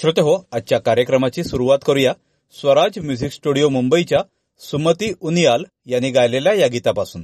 श्रोते हो आजच्या कार्यक्रमाची सुरुवात करूया. स्वराज म्युझिक स्टुडिओ मुंबईच्या सुमती उनियाल यांनी गायलेल्या या गीतापासून.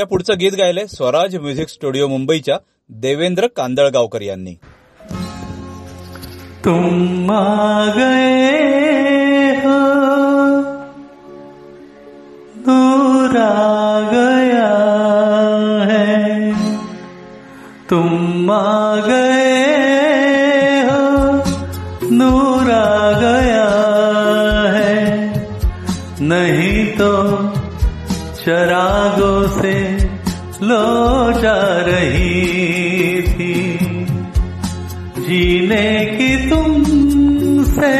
या पुढचं गीत गायलंय स्वराज म्युझिक स्टुडिओ मुंबईच्या देवेंद्र कांदळगावकर यांनी. तुम गए हो गया है। तुम गए लो जा रही थी जीने की तुमसे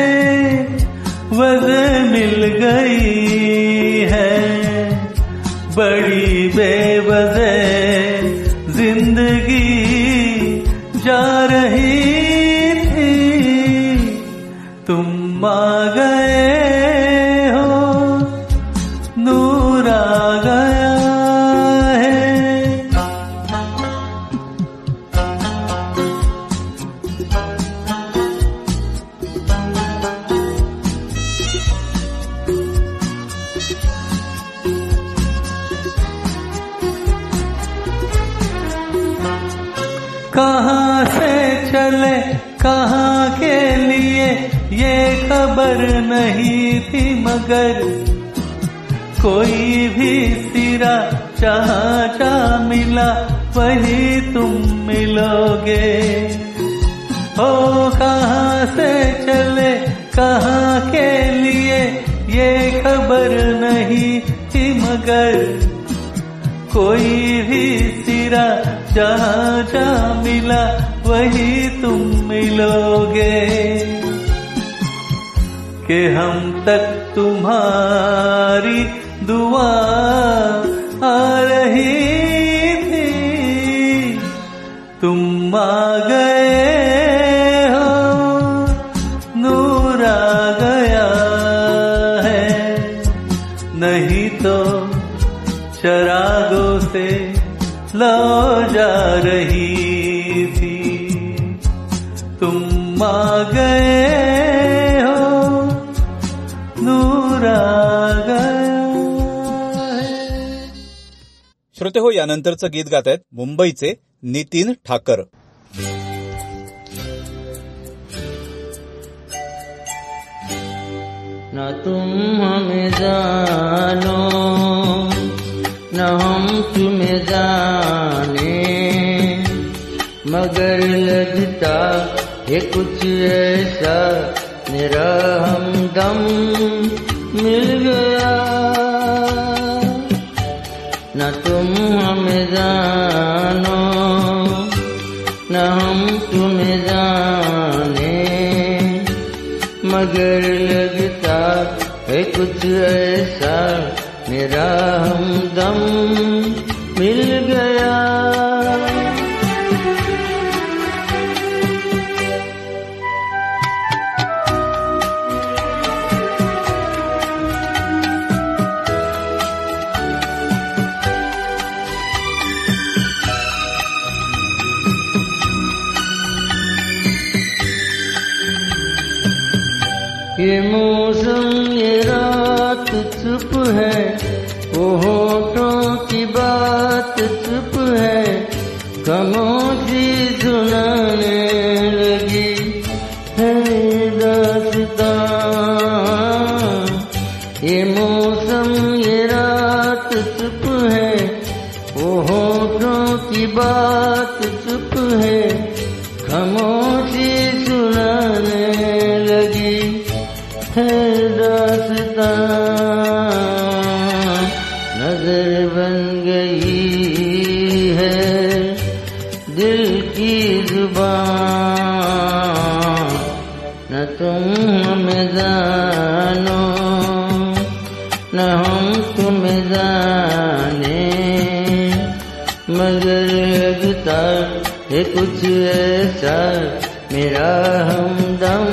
वजह मिल गई है। बड़ी बेवजह tất हो गीत गात आहेत मुंबईचे नितीन ठाकर. न तुम हमें जानो न हम तुम्हें जाने मगर लगता है कुछ ऐसा मेरा हमदम मिल गया। न तुम जानो न हम तुम्हें जाने। मगर लगता है कुछ ऐसा मेरा हमदम मिल गया ये लगता है कुछ ऐसा मेरा हमदम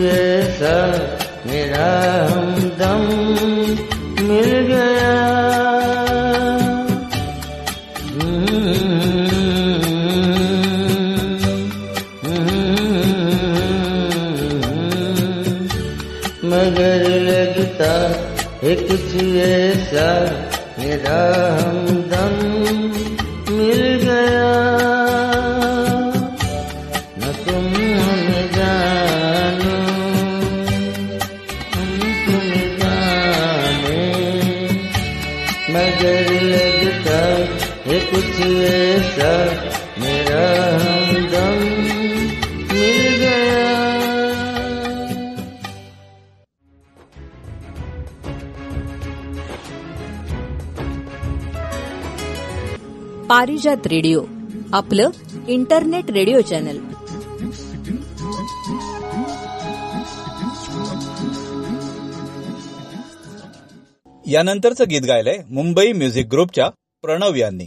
जैसा मेरा हमदम मिल गया। मगर लगता है कुछ ऐसा मेरा हम पारिजात रेडिओ आपलं इंटरनेट रेडिओ चॅनल. यानंतरचं गीत गायलंय मुंबई म्युझिक ग्रुपच्या प्रणव यांनी.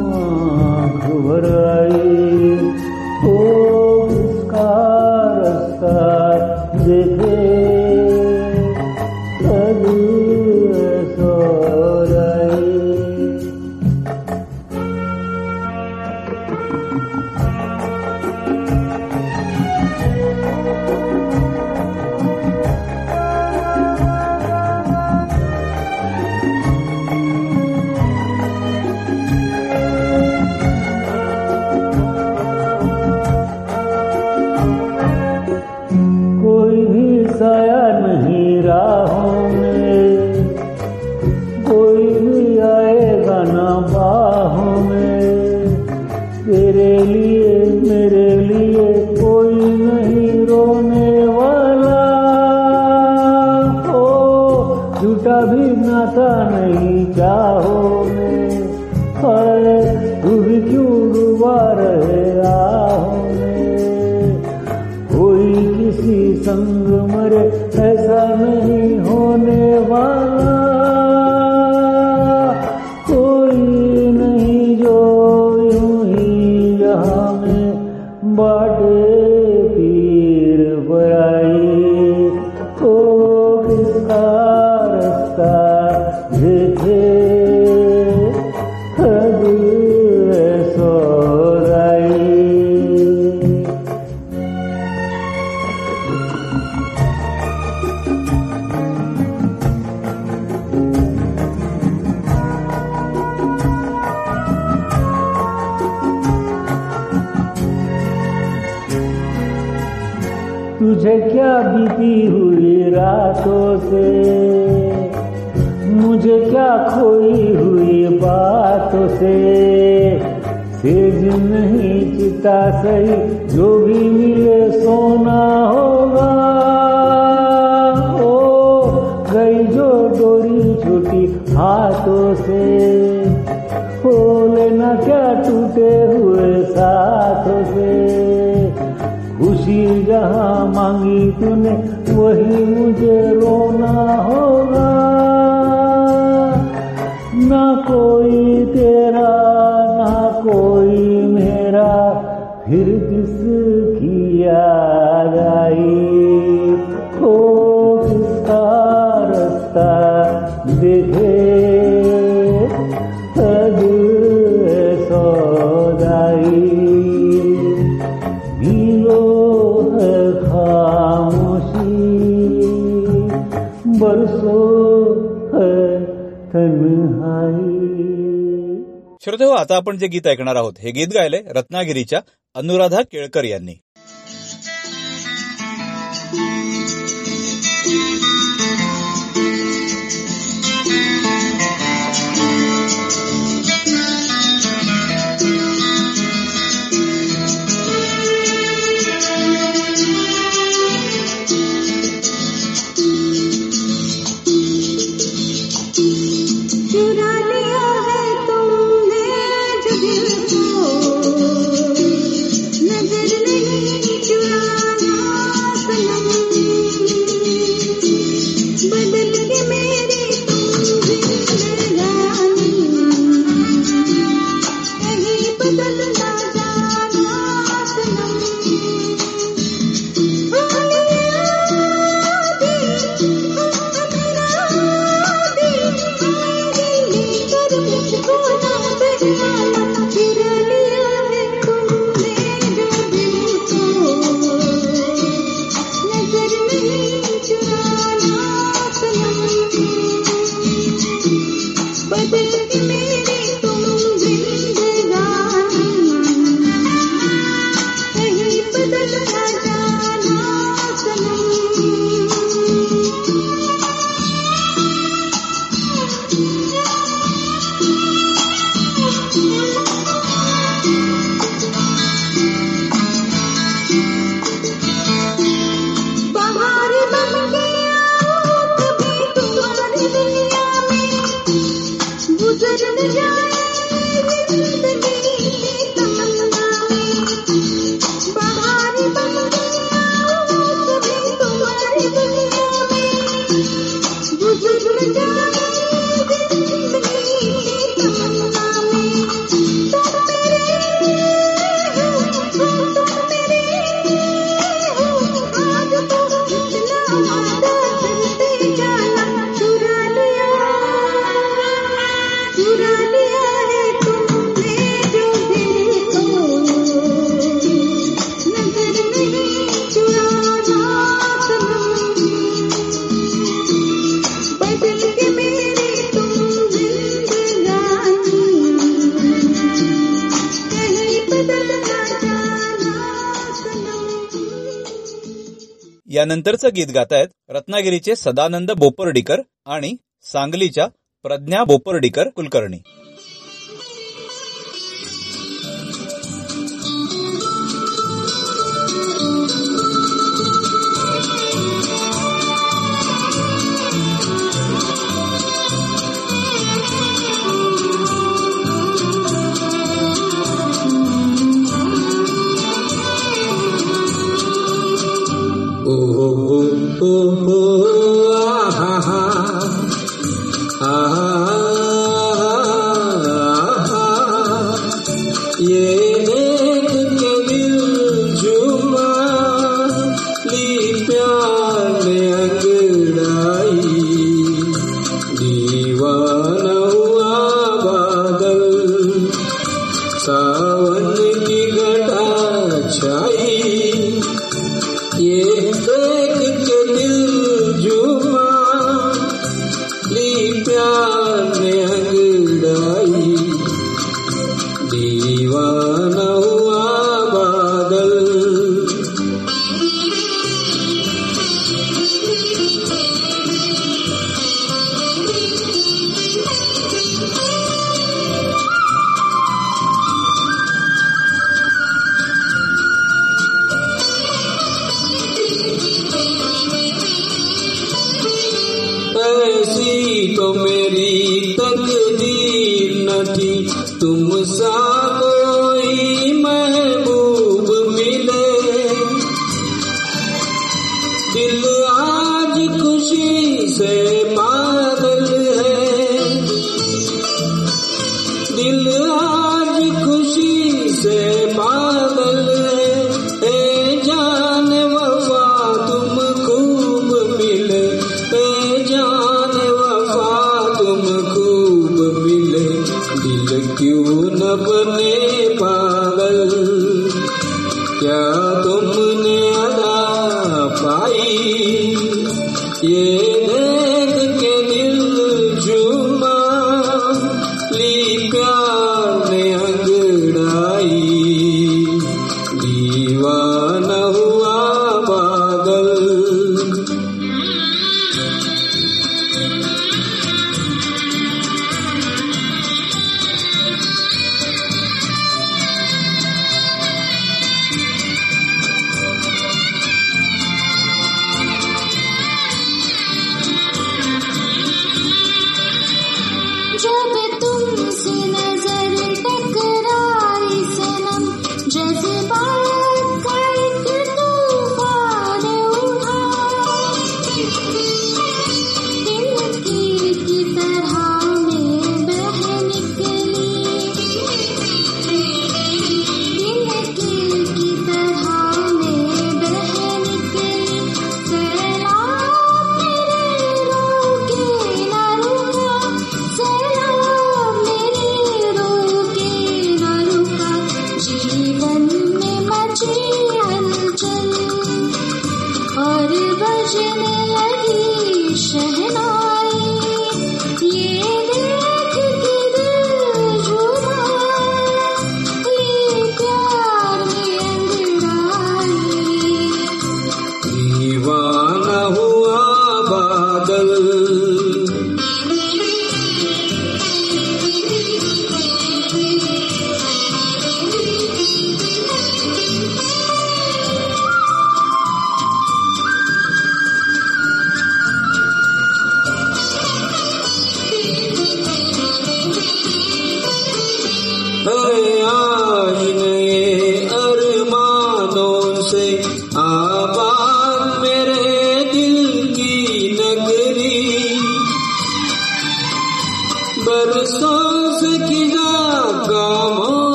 ॐकार से। खोले न क्या टूटे हुए साथों से। खुशी जहाँ मांगी तूने वही मुझे रोना होगा। ना कोई तेरा हो आता आपण जे गीत ऐकणार आहोत हे गीत गायले रत्नागिरीच्या अनुराधा केळकर यांनी. नंतरचं गीत गातायत रत्नागिरीचे सदानंद बोपर्डीकर आणि सांगलीच्या प्रज्ञा बोपर्डीकर कुलकर्णी. आज खुशी से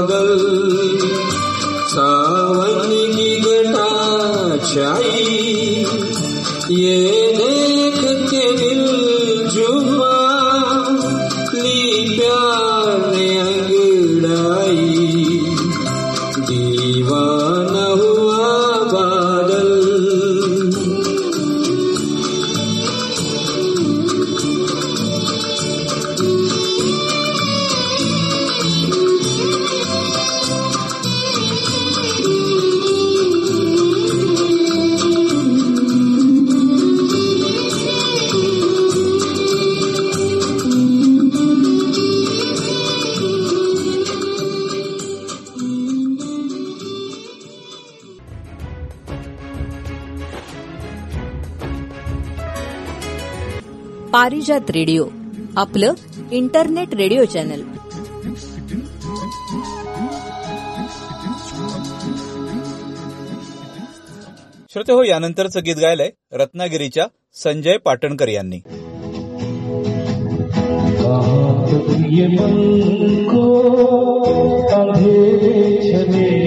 the पारिजात रेडिओ आपलं इंटरनेट रेडिओ चॅनल. श्रोते हो यानंतरचं गीत गायलंय रत्नागिरीच्या संजय पाटणकर यांनी. ये मन को अंधेरे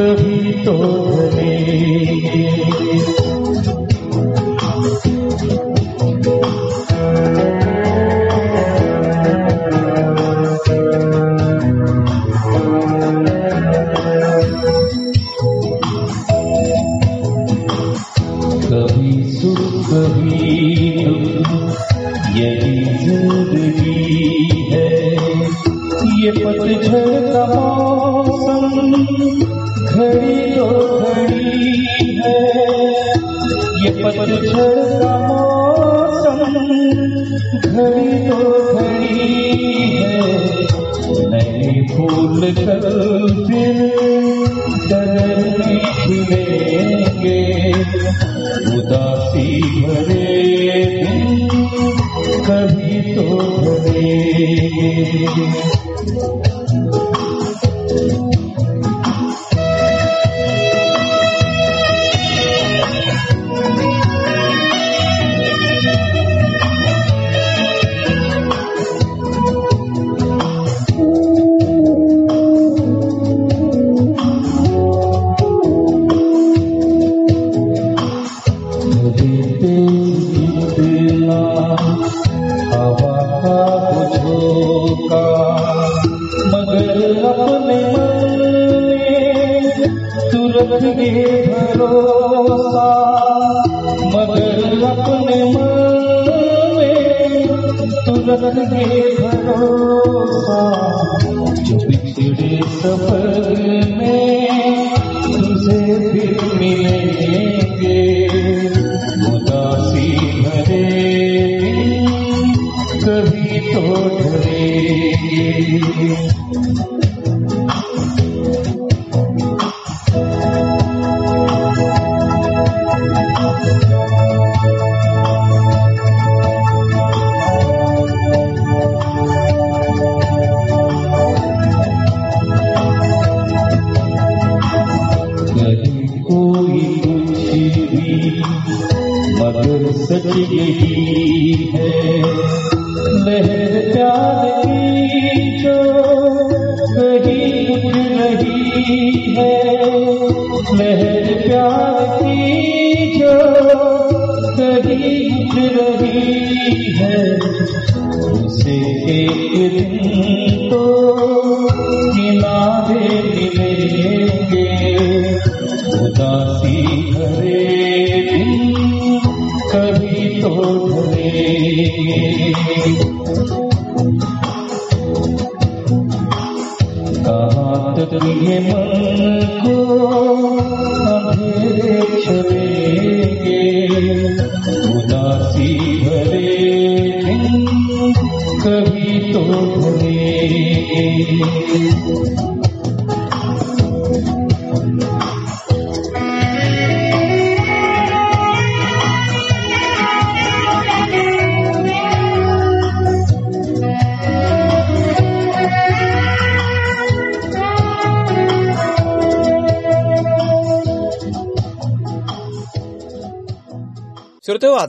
सभी तो धरेंगे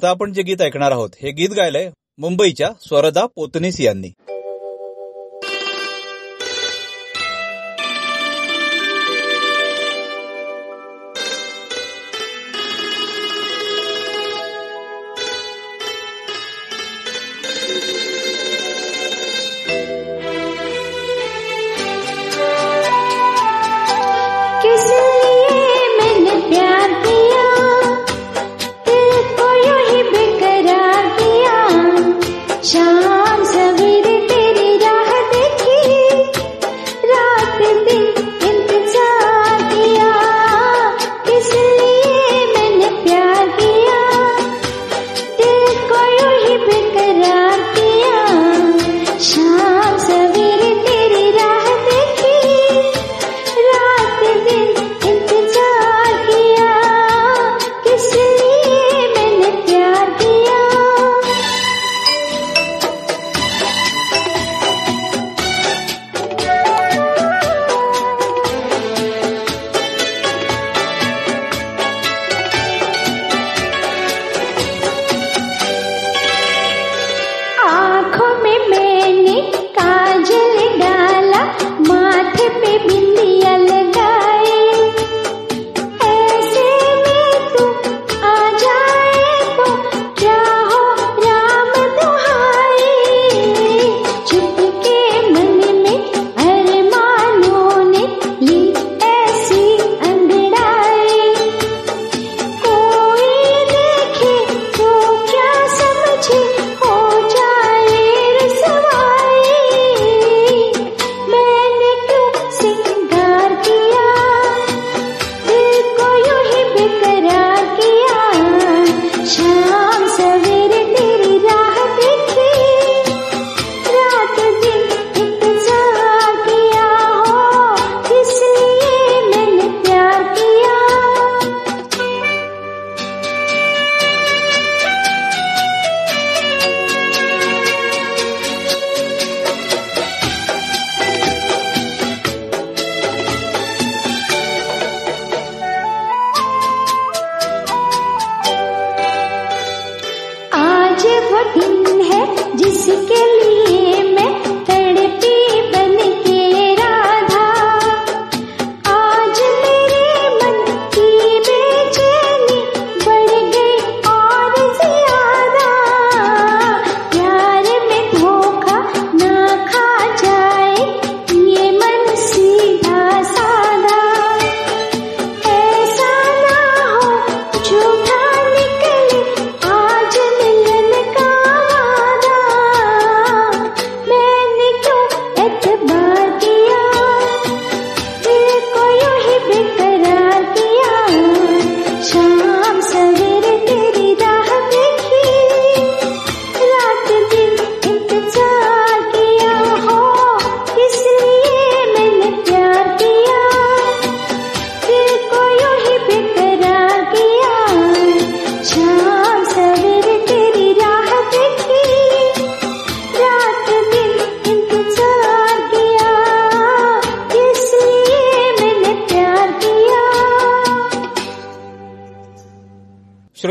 आता आपण जे गीत ऐकणार आहोत हे गीत गायलंय मुंबईच्या स्वरदा पोतनीस यांनी.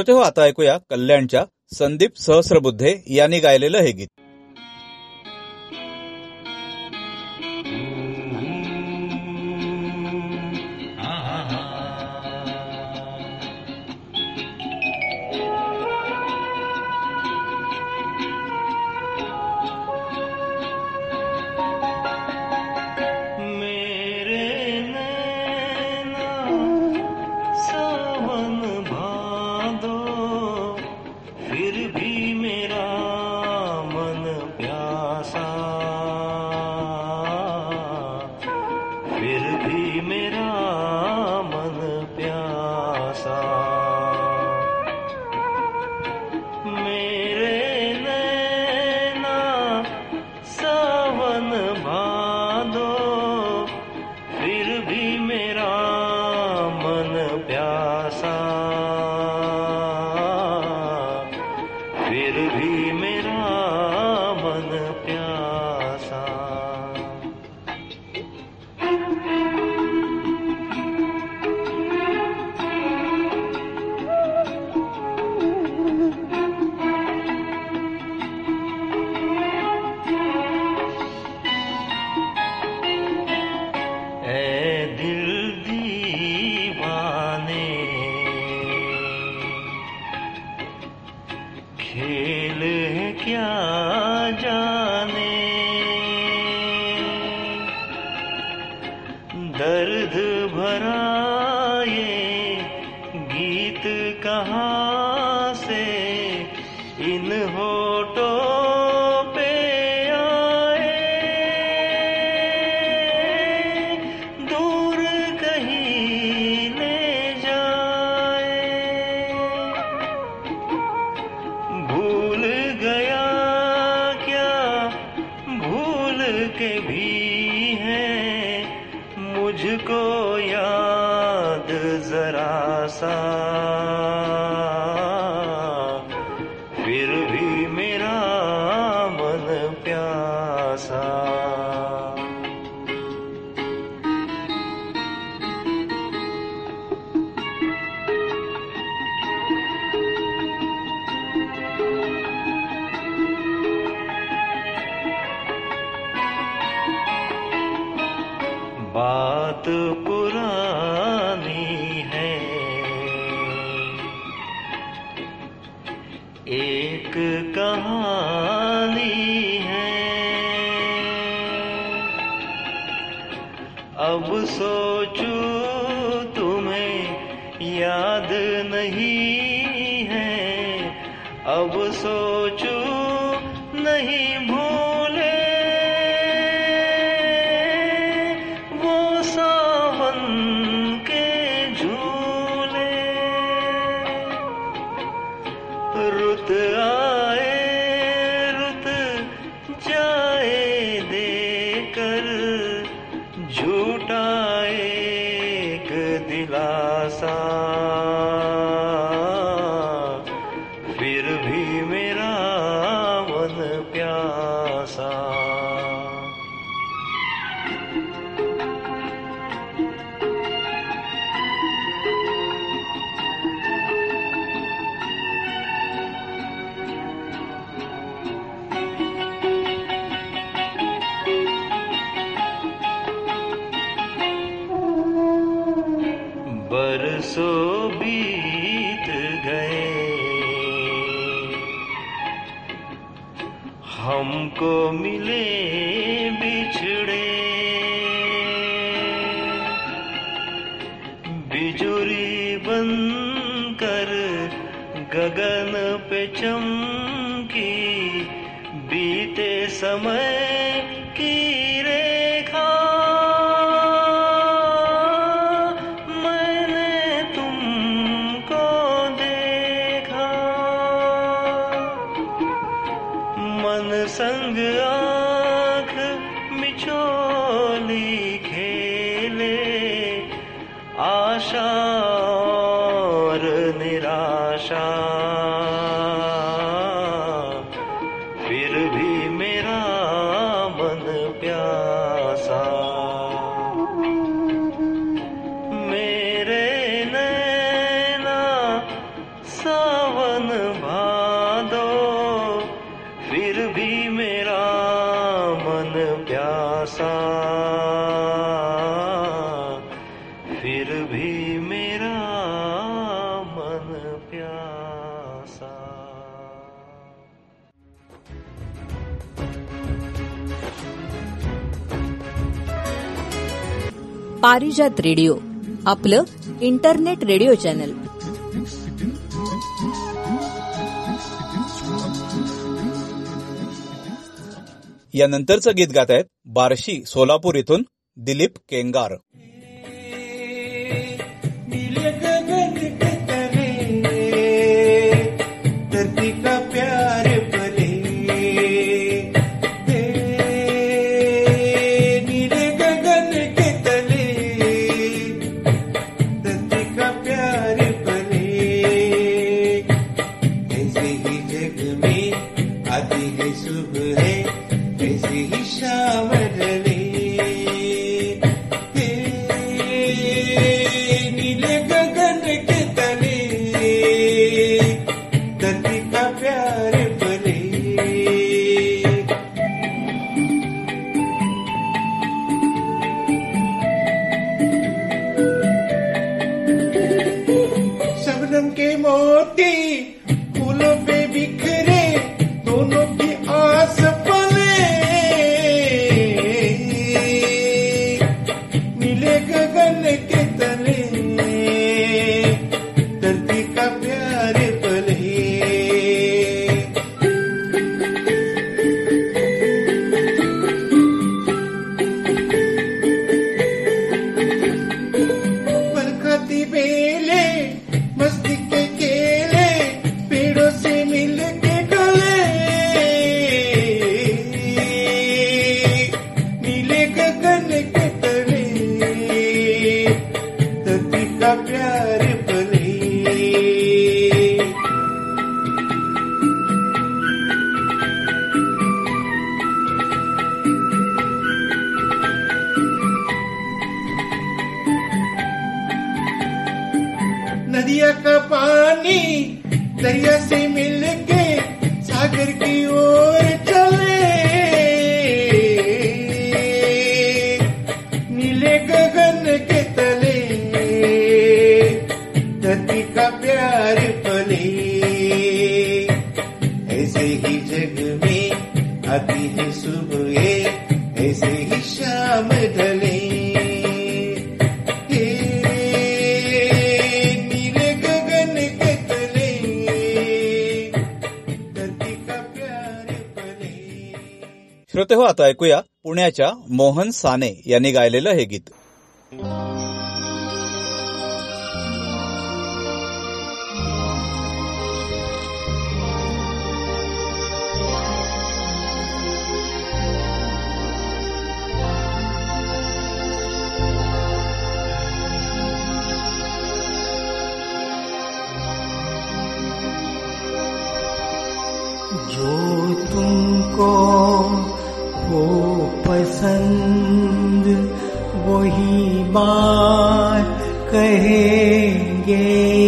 श्रोते हो आता ऐकूया कल्याणच्या संदीप सहस्रबुद्धे यांनी गायलेलं हे गीत. जा Joe. फिर भी मेरा पारिजात रेडिओ आपलं इंटरनेट रेडिओ चॅनल. यानंतरचं गीत गात आहेत बार्शी सोलापूर इथून दिलीप केंगार. ऐकूया पुण्याच्या मोहन साने यांनी गायलेलं हे गीत. पसंद वही बात कहेंगे।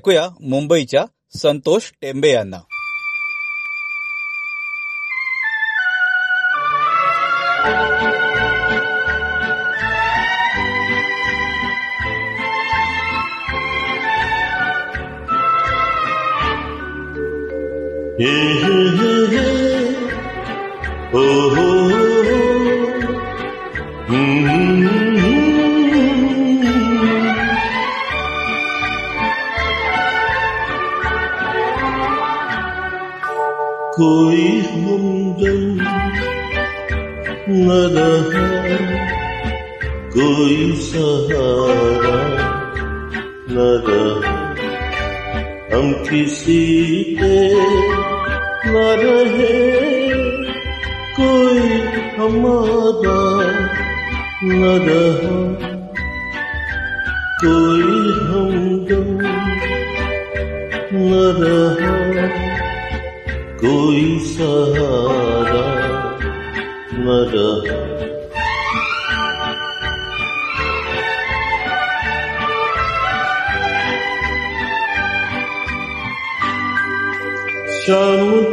ऐकूया मुंबईच्या संतोष टेंबे यांना. ओहो koyundum nadaha koy sahara nadaha हम किसी पे न रहे कोई हमारा न रहा कोई हमदम न रहा कोई सहारा न रहा शाम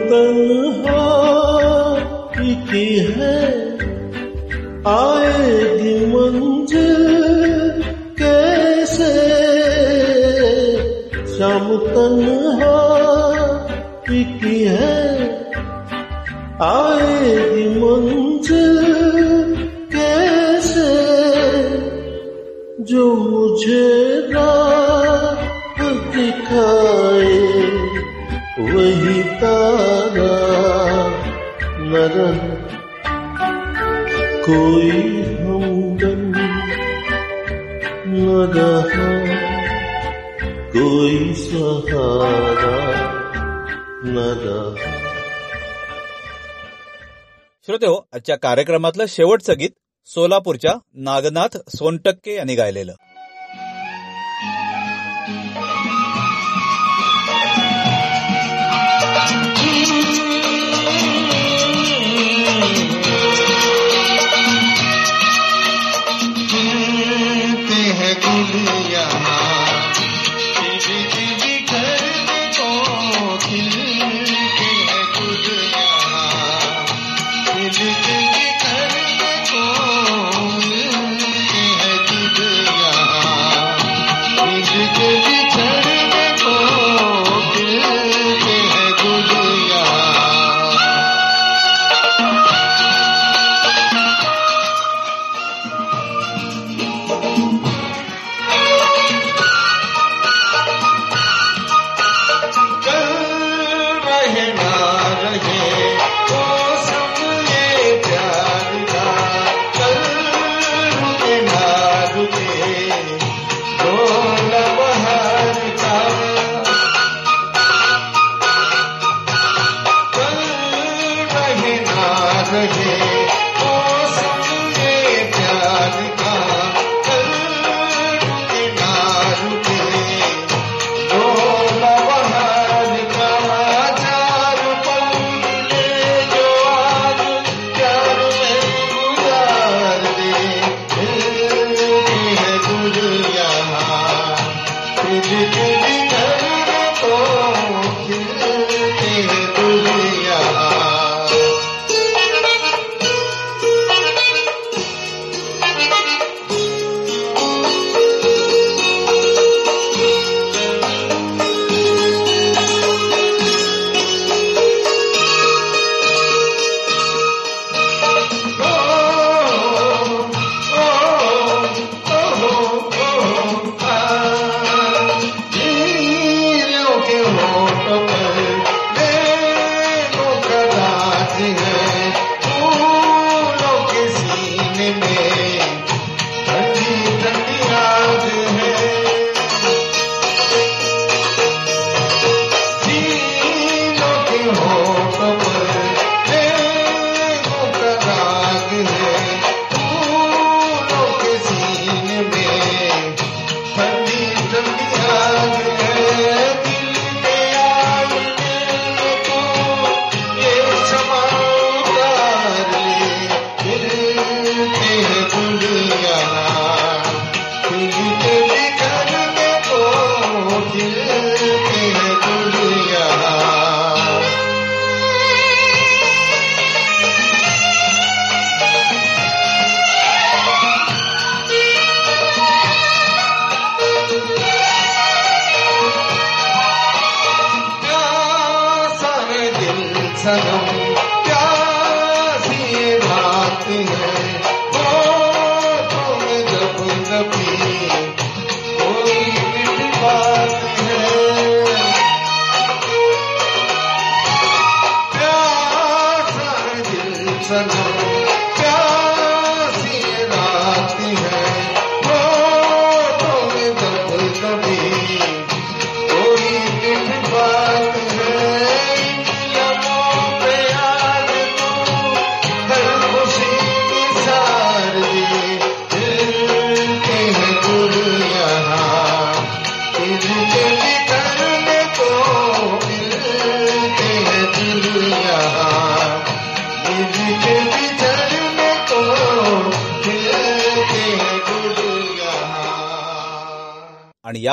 आजच्या कार्यक्रमातलं शेवटचं गीत सोलापूरच्या नागनाथ सोनटक्के यांनी गायलेलं.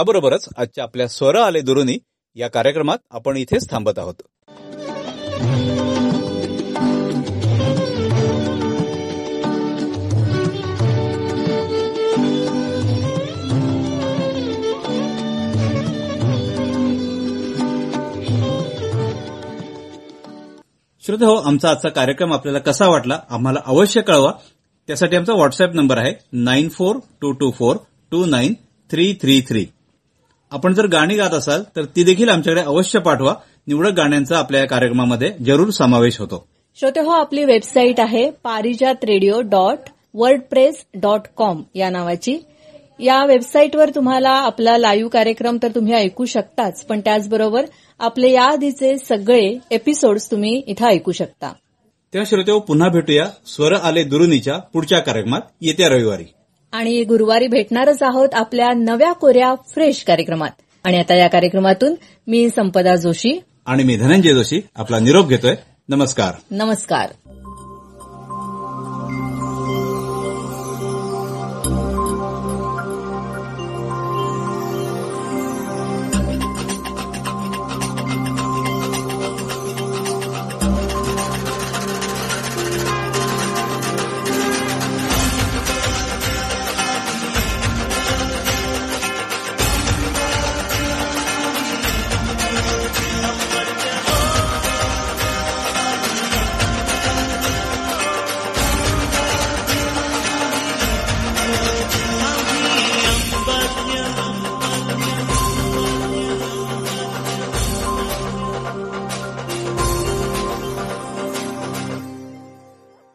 याबरोबरच आजच्या आपल्या स्वर आले दुरुनी या कार्यक्रमात आपण इथेच थांबत आहोत. श्रोते हो आमचा आजचा कार्यक्रम आपल्याला कसा वाटला आम्हाला अवश्य कळवा. त्यासाठी आमचा व्हॉट्सअप नंबर आहे nine four two two four two nine three three three. आपण जर गाणी गात असाल तर ती देखील आमच्याकडे अवश्य पाठवा. निवडक गाण्यांचा आपल्या या कार्यक्रमामध्ये जरूर समावेश होतो. श्रोते हो आपली वेबसाईट आहे Parijat radio dot WordPress dot com या नावाची. या वेबसाईटवर तुम्हाला आपला लाईव्ह कार्यक्रम तर तुम्ही ऐकू शकताच पण त्याचबरोबर आपले या आधीचे सगळे एपिसोड्स तुम्ही इथं ऐकू शकता. तेव्हा श्रोते पुन्हा भेटूया. स्वर आले दुरुनीच्या पुढच्या कार्यक्रमात. येत्या रविवारी. आणि गुरुवारी भेटणारच आहोत आपल्या नव्या कोऱ्या फ्रेश कार्यक्रमात. आणि आता या कार्यक्रमातून मी संपदा जोशी आणि मी धनंजय जोशी आपला निरोप घेतोय. नमस्कार. नमस्कार.